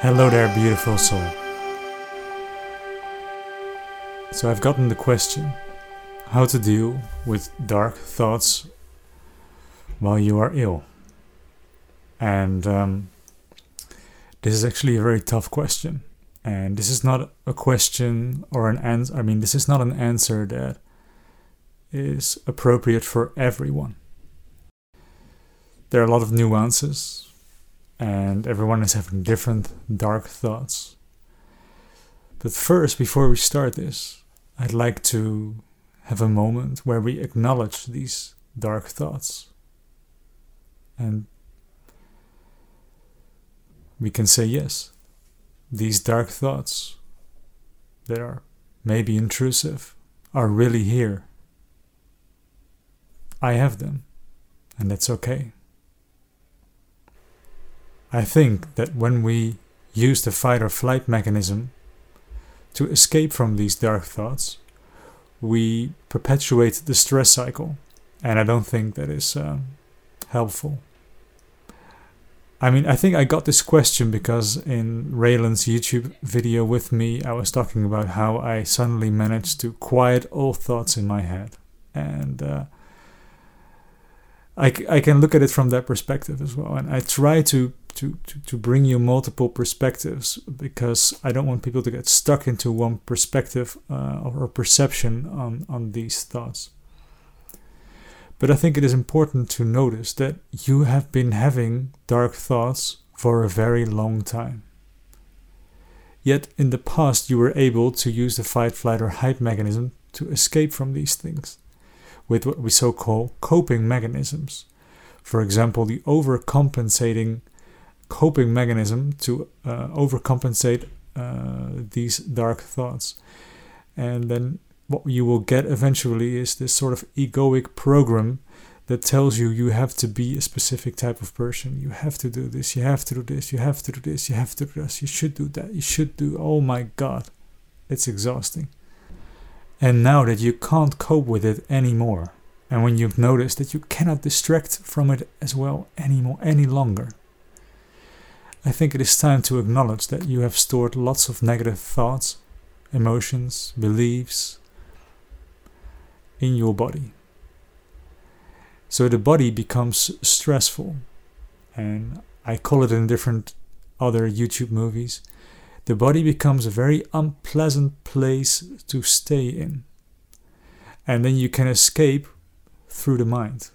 Hello there, beautiful soul. So, I've gotten the question how to deal with dark thoughts while you are ill. And um, this is actually a very tough question. And this is not a question or an answer. I mean, this is not an answer that is appropriate for everyone. There are a lot of nuances, and everyone is having different dark thoughts. But first, before we start this, I'd like to have a moment where we acknowledge these dark thoughts. And we can say, yes, these dark thoughts that are maybe intrusive are really here. I have them, and that's okay. I think that when we use the fight or flight mechanism to escape from these dark thoughts, we perpetuate the stress cycle, and I don't think that is um, helpful. I mean, I think I got this question because in Raelan's YouTube video with me, I was talking about how I suddenly managed to quiet all thoughts in my head. And uh, I, I can look at it from that perspective as well. And I try to, to, to, to bring you multiple perspectives because I don't want people to get stuck into one perspective uh, or perception on, on these thoughts. But I think it is important to notice that you have been having dark thoughts for a very long time. Yet in the past, you were able to use the fight, flight, or hide mechanism to escape from these things with what we so call coping mechanisms. For example, the overcompensating coping mechanism to uh, overcompensate uh, these dark thoughts. And then what you will get eventually is this sort of egoic program that tells you you have to be a specific type of person. You have to do this, you have to do this, you have to do this, you have to do this, you should do that, you should do. Oh my god, it's exhausting. And now that you can't cope with it anymore, and when you've noticed that you cannot distract from it as well anymore any longer, I think it is time to acknowledge that you have stored lots of negative thoughts, emotions, beliefs, in your body. So the body becomes stressful, and I call it in different other YouTube movies. The body becomes a very unpleasant place to stay in. And then you can escape through the mind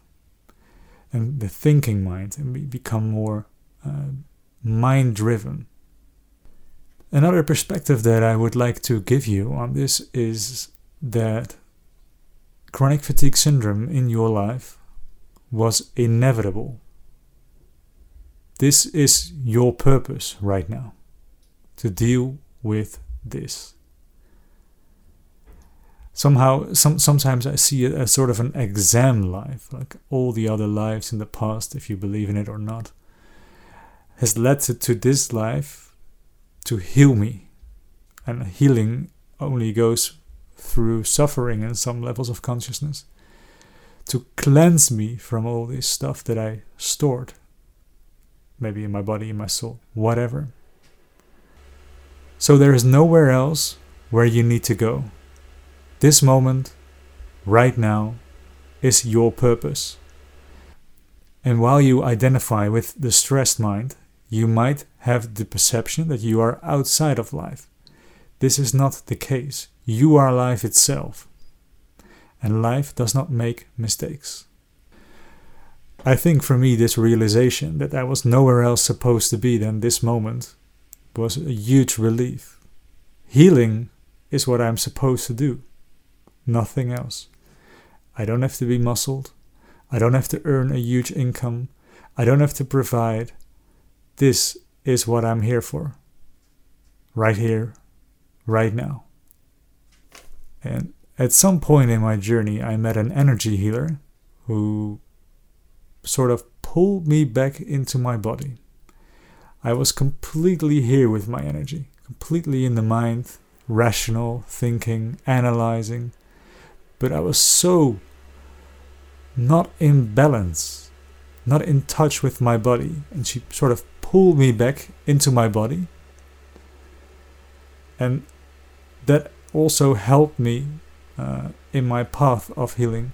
and the thinking mind and become more uh, mind driven. Another perspective that I would like to give you on this is that chronic fatigue syndrome in your life was inevitable. This is your purpose right now to deal with this. Somehow, some, sometimes I see it as sort of an exam life, like all the other lives in the past, if you believe in it or not, has led to, this life to heal me. And healing only goes through suffering and some levels of consciousness to cleanse me from all this stuff that I stored. Maybe in my body, in my soul, whatever. So there is nowhere else where you need to go. This moment, right now, is your purpose. And while you identify with the stressed mind, you might have the perception that you are outside of life. This is not the case. You are life itself. And life does not make mistakes. I think for me, this realization that I was nowhere else supposed to be than this moment was a huge relief. Healing is what I'm supposed to do, nothing else. I don't have to be muscled. I don't have to earn a huge income. I don't have to provide. This is what I'm here for. Right here, right now. And at some point in my journey, I met an energy healer who sort of pulled me back into my body. I was completely here with my energy, completely in the mind, rational, thinking, analyzing, but I was so not in balance, not in touch with my body. And she sort of pulled me back into my body. And that also helped me uh, in my path of healing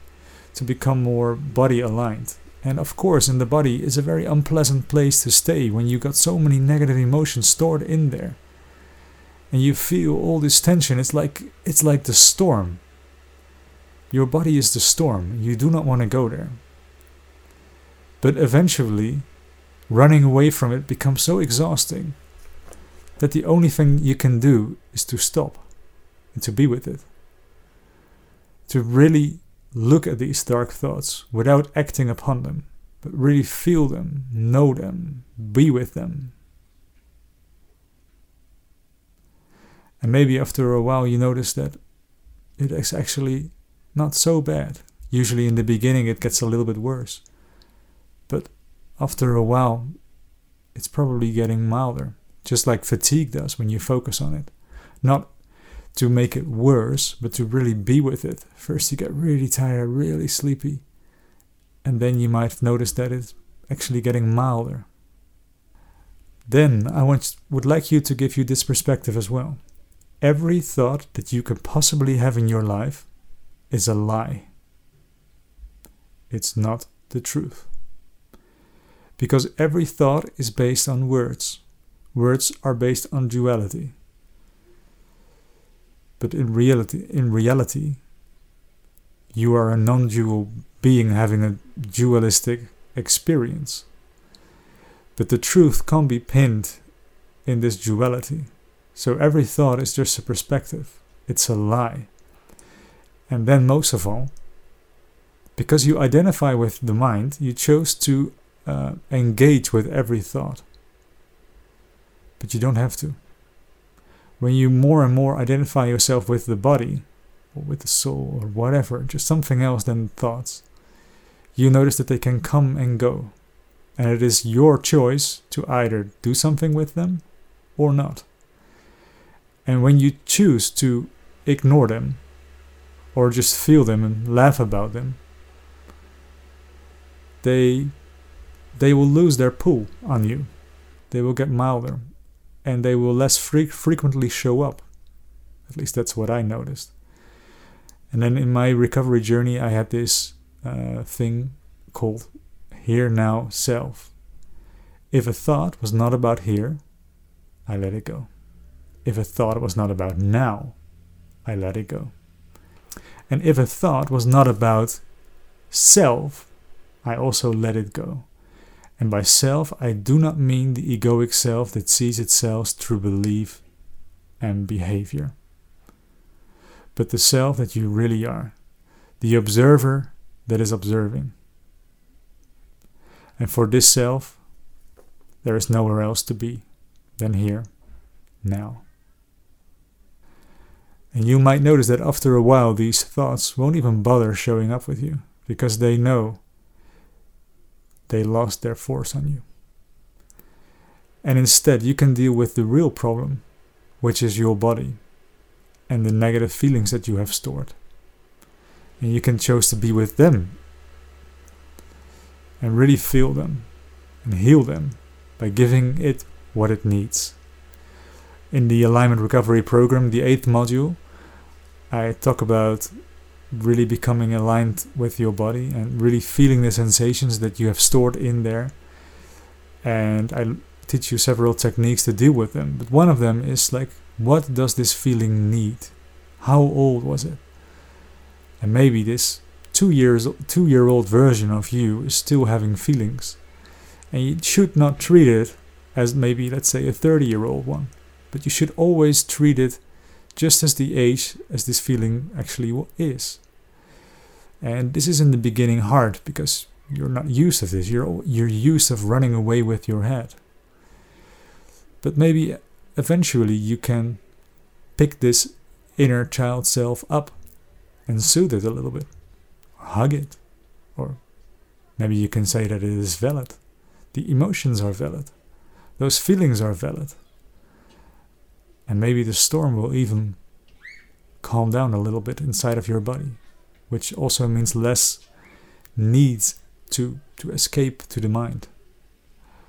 to become more body aligned. And of course, in the body is a very unpleasant place to stay when you got so many negative emotions stored in there. And you feel all this tension. It's like it's like the storm. Your body is the storm. You do not want to go there. But eventually, running away from it becomes so exhausting that the only thing you can do is to stop and to be with it. To really look at these dark thoughts without acting upon them, but really feel them, know them, be with them. And maybe after a while you notice that it is actually not so bad. Usually in the beginning it gets a little bit worse. But after a while, it's probably getting milder, just like fatigue does when you focus on it. Not to make it worse, but to really be with it. First, you get really tired, really sleepy, and then you might notice that it's actually getting milder. Then I want, would like you to give you this perspective as well. Every thought that you could possibly have in your life is a lie. It's not the truth because every thought is based on words. Words are based on duality. But in reality, in reality, you are a non-dual being having a dualistic experience. But the truth can't be pinned in this duality. So every thought is just a perspective. It's a lie. And then most of all, because you identify with the mind, you chose to uh, engage with every thought. But you don't have to. When you more and more identify yourself with the body, or with the soul, or whatever, just something else than thoughts, you notice that they can come and go. And it is your choice to either do something with them or not. And when you choose to ignore them, or just feel them and laugh about them, they they will lose their pull on you. They will get milder and they will less fre- frequently show up. At least that's what I noticed. And then in my recovery journey, I had this uh, thing called here now self. If a thought was not about here, I let it go. If a thought was not about now, I let it go. And if a thought was not about self, I also let it go. And by self, I do not mean the egoic self that sees itself through belief and behavior, but the self that you really are, the observer that is observing. And for this self, there is nowhere else to be than here, now. And you might notice that after a while, these thoughts won't even bother showing up with you because they know they lost their force on you. And instead, you can deal with the real problem, which is your body and the negative feelings that you have stored. And you can choose to be with them and really feel them and heal them by giving it what it needs. In the Alignment Recovery Program, the eighth module, I talk about really becoming aligned with your body and really feeling the sensations that you have stored in there. And I teach you several techniques to deal with them. But one of them is like, what does this feeling need? How old was it? And maybe this two years two year old version of you is still having feelings. And you should not treat it as maybe let's say a 30 year old one. But you should always treat it just as the age as this feeling actually is. And this is in the beginning hard because you're not used to this. You're you're used of running away with your head. But maybe uh, eventually you can pick this inner child self up and soothe it a little bit, hug it, or maybe you can say that it is valid. The emotions are valid. Those feelings are valid. And maybe the storm will even calm down a little bit inside of your body, which also means less needs to, to escape to the mind.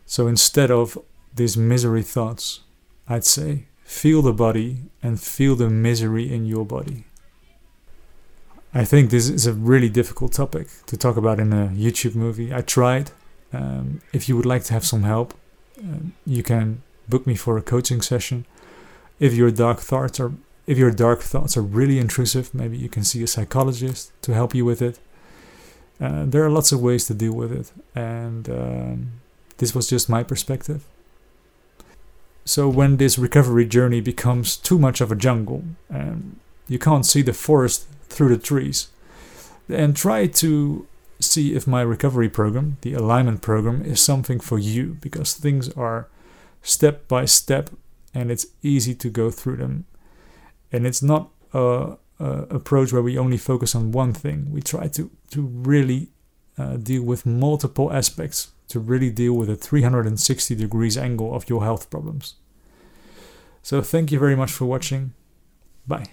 So instead of these misery thoughts, I'd say feel the body and feel the misery in your body. I think this is a really difficult topic to talk about in a YouTube movie. I tried. Um, if you would like to have some help, um, you can book me for a coaching session. If your dark thoughts are if your dark thoughts are really intrusive, maybe you can see a psychologist to help you with it. Uh, there are lots of ways to deal with it, and um, this was just my perspective. So when this recovery journey becomes too much of a jungle and you can't see the forest through the trees, then try to see if my recovery program, the alignment program, is something for you because things are step by step and it's easy to go through them. And it's not a, a approach where we only focus on one thing. We try to, to really uh, deal with multiple aspects to really deal with a 360 degrees angle of your health problems. So thank you very much for watching. Bye.